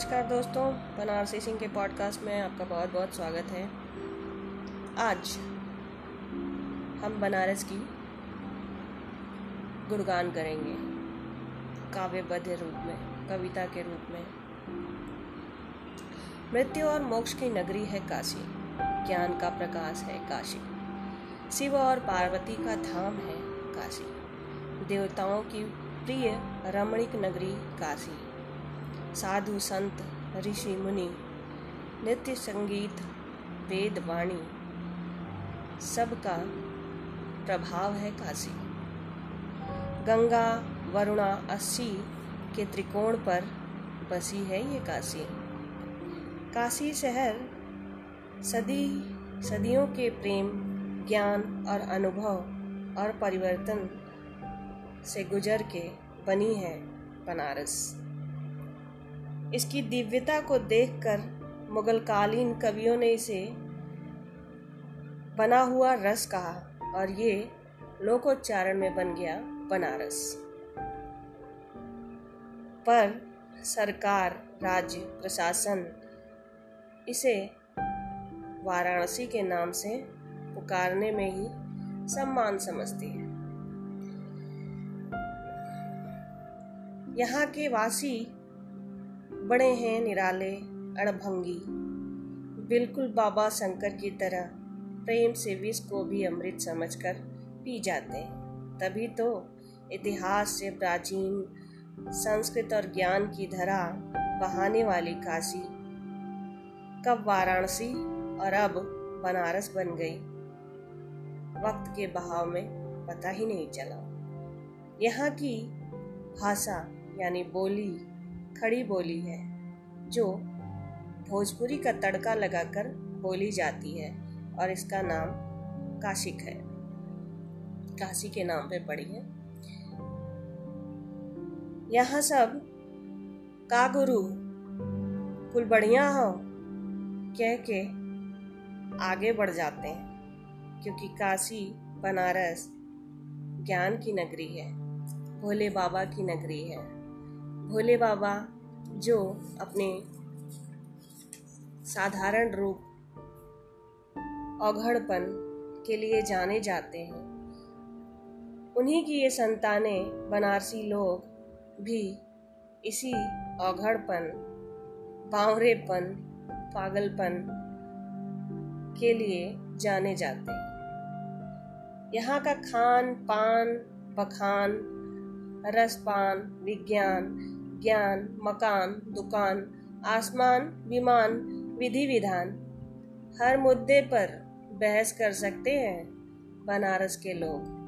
नमस्कार दोस्तों, बनारसी सिंह के पॉडकास्ट में आपका बहुत बहुत स्वागत है। आज हम बनारस की गुणगान करेंगे, काव्यबद्ध रूप में, कविता के रूप में। मृत्यु और मोक्ष की नगरी है काशी, ज्ञान का प्रकाश है काशी। शिव और पार्वती का धाम है काशी। देवताओं की प्रिय रमणीक नगरी काशी। साधु संत, ऋषि मुनि, नित्य संगीत, वेद वाणी, सबका प्रभाव है काशी। गंगा, वरुणा, अस्सी के त्रिकोण पर बसी है ये काशी। काशी शहर सदी, सदियों के प्रेम, ज्ञान और अनुभव और परिवर्तन से गुजर के बनी है बनारस। इसकी दिव्यता को देखकर मुगलकालीन कवियों ने इसे बना हुआ रस कहा और ये लोकोच्चारण में बन गया बनारस। पर सरकार, राज्य, प्रशासन इसे वाराणसी के नाम से पुकारने में ही सम्मान समझती है। यहाँ के वासी बड़े हैं निराले अड़भंगी बिल्कुल बाबा शंकर की तरह प्रेम से विष को भी अमृत समझकर पी जाते हैं। तभी तो इतिहास से प्राचीन संस्कृत और ज्ञान की धरा बहाने वाली काशी, कब वाराणसी और अब बनारस बन गई। वक्त के बहाव में पता ही नहीं चला। यहाँ की भाषा यानी बोली खड़ी बोली है, जो भोजपुरी का तड़का लगाकर बोली जाती है, और इसका नाम काशिक है। काशी के नाम पे पड़ी है। यहाँ सब का गुरु कुल बढ़िया हो, कह के आगे बढ़ जाते हैं, क्योंकि काशी, बनारस ज्ञान की नगरी है, भोले बाबा की नगरी है। भोले बाबा जो अपने साधारण रूप अघड़पन के लिए जाने जाते हैं। उन्हीं की ये संतानें, बनारसी लोग, भी इसी अघड़पन, बावरेपन, पागलपन के लिए जाने जाते हैं। यहाँ का खान पान बखान, रसपान, विज्ञान ज्ञान, मकान, दुकान, आसमान, विमान, विधि विधान, हर मुद्दे पर बहस कर सकते हैं बनारस के लोग।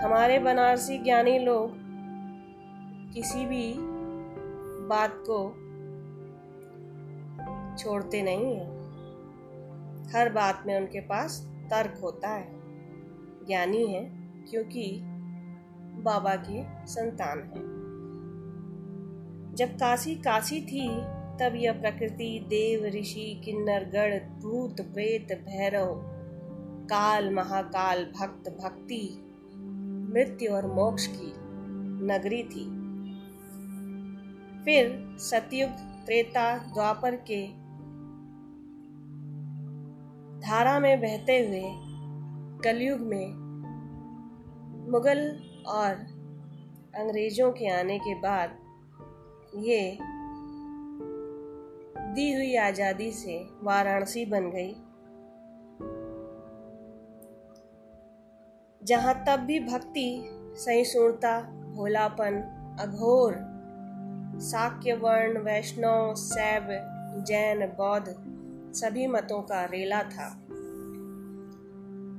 हमारे बनारसी ज्ञानी लोग किसी भी बात को छोड़ते नहीं हैं। हर बात में उनके पास तर्क होता है। ज्ञानी है क्योंकि बाबा की संतान है। जब काशी काशी थी, तब यह प्रकृति, देव, ऋषि, किन्नर, गण भूत प्रेत, भैरव, काल, महाकाल, भक्त, भक्ति, मृत्यु और मोक्ष की नगरी थी। फिर सतयुग, त्रेता, द्वापर के धारा में बहते हुए कलयुग में मुगल और अंग्रेज़ों के आने के बाद ये दी हुई आज़ादी से वाराणसी बन गई। जहाँ तब भी भक्ति, सहिष्णुता, भोलापन, अघोर साक्य वर्ण वैष्णव, शैव, जैन, बौद्ध सभी मतों का रेला था।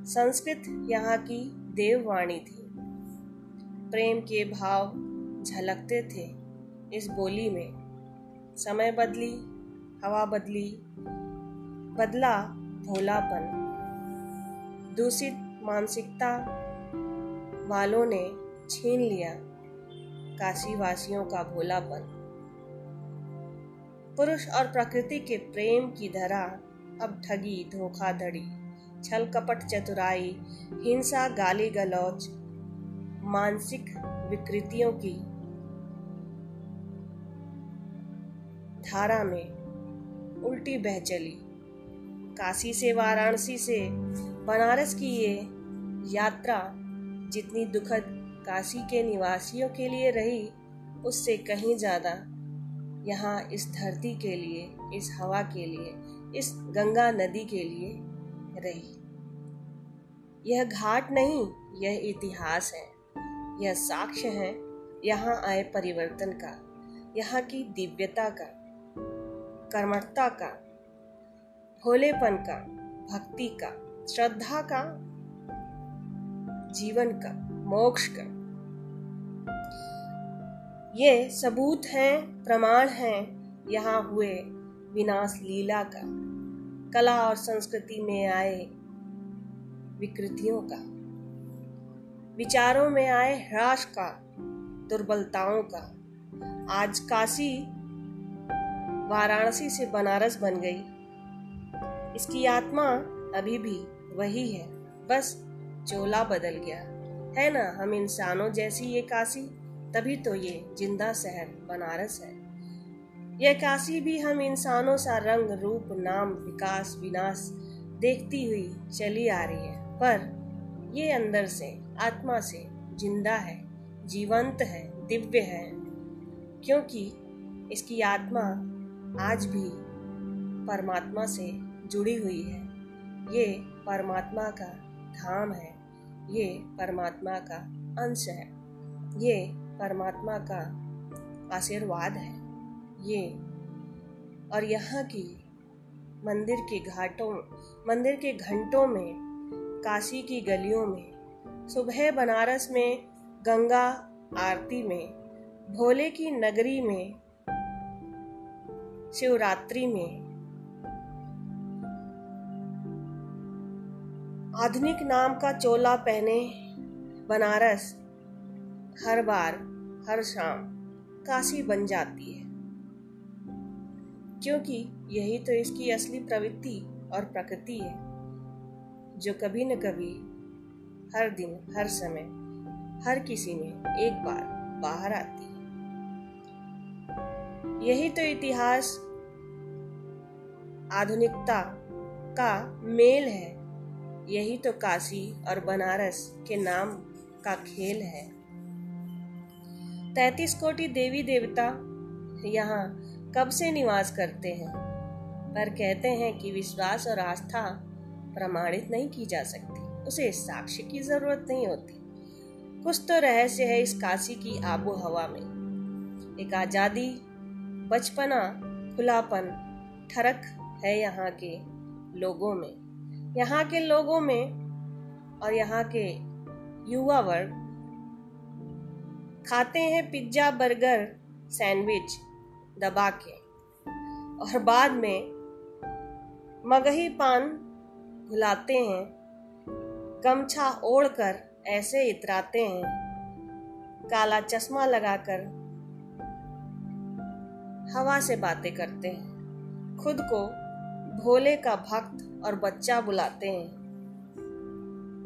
संस्कृत यहाँ की देववाणी थी। प्रेम के भाव झलकते थे। इस बोली में। समय बदली, हवा बदली, बदला भोलापन दूषित मानसिकता वालों ने छीन लिया काशी वासियों का भोलापन। पुरुष और प्रकृति के प्रेम की धरा अब ठगी, धोखाधड़ी छल कपट चतुराई, हिंसा, गाली गलौच मानसिक विकृतियों की धारा में उल्टी बह चली। काशी से वाराणसी से बनारस की ये यात्रा जितनी दुखद काशी के निवासियों के लिए रही, उससे कहीं ज़्यादा यहाँ इस धरती के लिए, इस हवा के लिए, इस गंगा नदी के लिए रही। यह घाट नहीं, यह इतिहास है। यह साक्ष्य है यहाँ आए परिवर्तन का, यहाँ की दिव्यता का। कर्मठता का, भोलेपन का, भक्ति का, श्रद्धा का, जीवन का, मोक्ष का। ये सबूत हैं, प्रमाण हैं, यहाँ हुए विनाश लीला का, कला और संस्कृति में आए विकृतियों का। विचारों में आए ह्रास का, दुर्बलताओं का। आज काशी वाराणसी से बनारस बन गई। इसकी आत्मा अभी भी वही है। बस चोला बदल गया। है ना, हम इंसानों जैसी ये काशी? तभी तो ये ज़िंदा शहर बनारस है। यह काशी भी हम इंसानों सा रंग, रूप, नाम, विकास, विनाश देखती हुई चली आ रही है। पर ये अंदर से, आत्मा से ज़िंदा है, जीवंत है, दिव्य है। क्योंकि इसकी आत्मा आज भी परमात्मा से जुड़ी हुई है। ये परमात्मा का धाम है। ये परमात्मा का अंश है। ये परमात्मा का आशीर्वाद है। ये और यहाँ की मंदिर के घाटों, मंदिर के घंटों में, काशी की गलियों में, सुबह बनारस में, गंगा आरती में, भोले की नगरी में शिवरात्रि में। आधुनिक नाम का चोला पहने बनारस हर बार, हर शाम काशी बन जाती है। क्योंकि यही तो इसकी असली प्रवृत्ति और प्रकृति है, जो कभी न कभी, हर दिन, हर समय, हर किसी में एक बार बाहर आती है। यही तो इतिहास आधुनिकता का मेल है। यही तो काशी और बनारस के नाम का खेल है। तैतीस कोटि देवी देवता यहाँ कब से निवास करते हैं? पर कहते हैं कि विश्वास और आस्था प्रमाणित नहीं की जा सकती। उसे साक्ष्य की ज़रूरत नहीं होती। कुछ तो रहस्य है इस काशी की आबो हवा में। एक आज़ादी बचपना, खुलापन ठरक है यहाँ के लोगों में। यहाँ के लोगों में और यहाँ के युवा वर्ग खाते हैं पिज्जा, बर्गर, सैंडविच दबा के और बाद में मगही पान भुलाते हैं, गमछा ओढ़कर ऐसे इतराते हैं, काला चश्मा लगाकर हवा से बातें करते हैं। खुद को भोले का भक्त और बच्चा बुलाते हैं।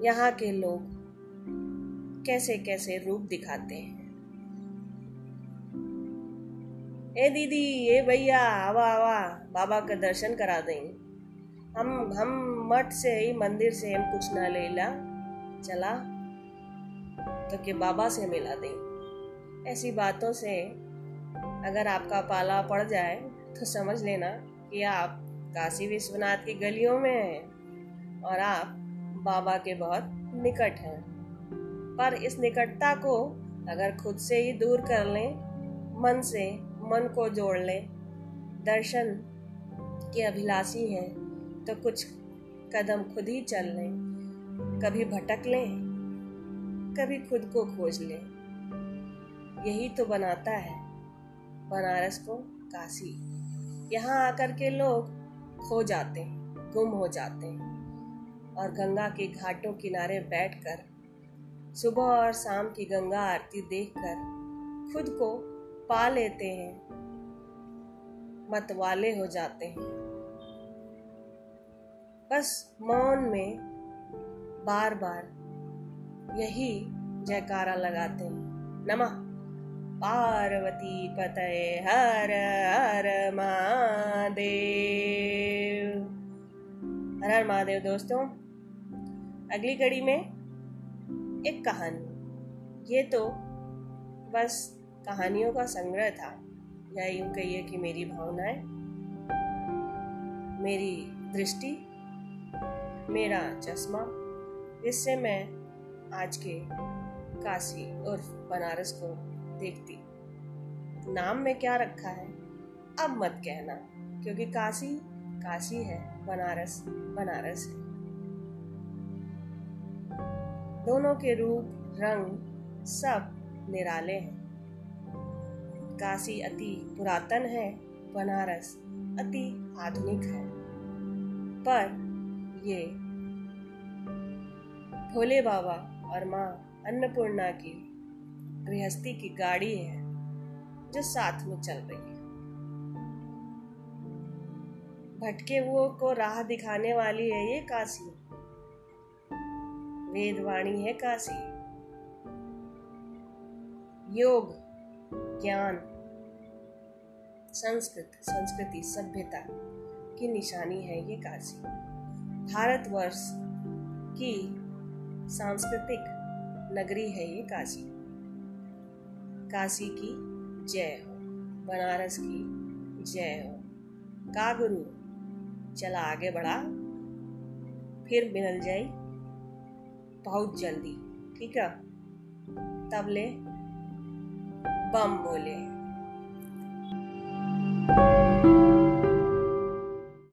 यहाँ के लोग कैसे कैसे रूप दिखाते हैं? ए दीदी, ए भैया, आवा आवा, बाबा का दर्शन करा दें। हम हम मठ से ही मंदिर से हम कुछ ना ले ला, चला तो के बाबा से मिला दें। ऐसी बातों से अगर आपका पाला पड़ जाए तो समझ लेना कि आप काशी विश्वनाथ की गलियों में हैं और आप बाबा के बहुत निकट हैं। पर इस निकटता को अगर खुद से ही दूर कर लें, मन से मन को जोड़ लें, दर्शन के अभिलाषी हैं तो कुछ कदम खुद ही चल लें, कभी भटक लें, कभी खुद को खोज लें। यही तो बनाता है। बनारस को काशी। यहाँ आकर के लोग खो जाते हैं, गुम हो जाते हैं और गंगा के घाटों किनारे बैठकर, सुबह और शाम की गंगा आरती देखकर खुद को पा लेते हैं, मतवाले हो जाते हैं। बस मौन में बार बार यही जयकारा लगाते हैं। नमः। पार्वती पतये हर हर महादेव। हर हर महादेव दोस्तों, अगली कड़ी में एक कहानी। ये तो बस कहानियों का संग्रह था। या यूँ कहिए कि मेरी भावनाएँ, मेरी दृष्टि, मेरा चश्मा जिससे मैं आज के काशी और बनारस को देखती। नाम में क्या रखा है? अब मत कहना, क्योंकि काशी काशी है, बनारस बनारस है। दोनों के रूप, रंग सब निराले हैं। काशी अति पुरातन है, बनारस अति आधुनिक है। पर ये भोले बाबा और माँ अन्नपूर्णा की गृहस्थी की गाड़ी है जो साथ में चल रही है। भटके हुओं को राह दिखाने वाली है ये काशी। वेदवाणी है काशी। योग, ज्ञान, संस्कृत, संस्कृति, सभ्यता की निशानी है ये काशी। भारतवर्ष की सांस्कृतिक नगरी है ये काशी। काशी की जय हो। बनारस की जय हो। का गुरु? चला आगे बढ़ा। फिर मिल जाए बहुत जल्दी, ठीक है? तबले बम बोले।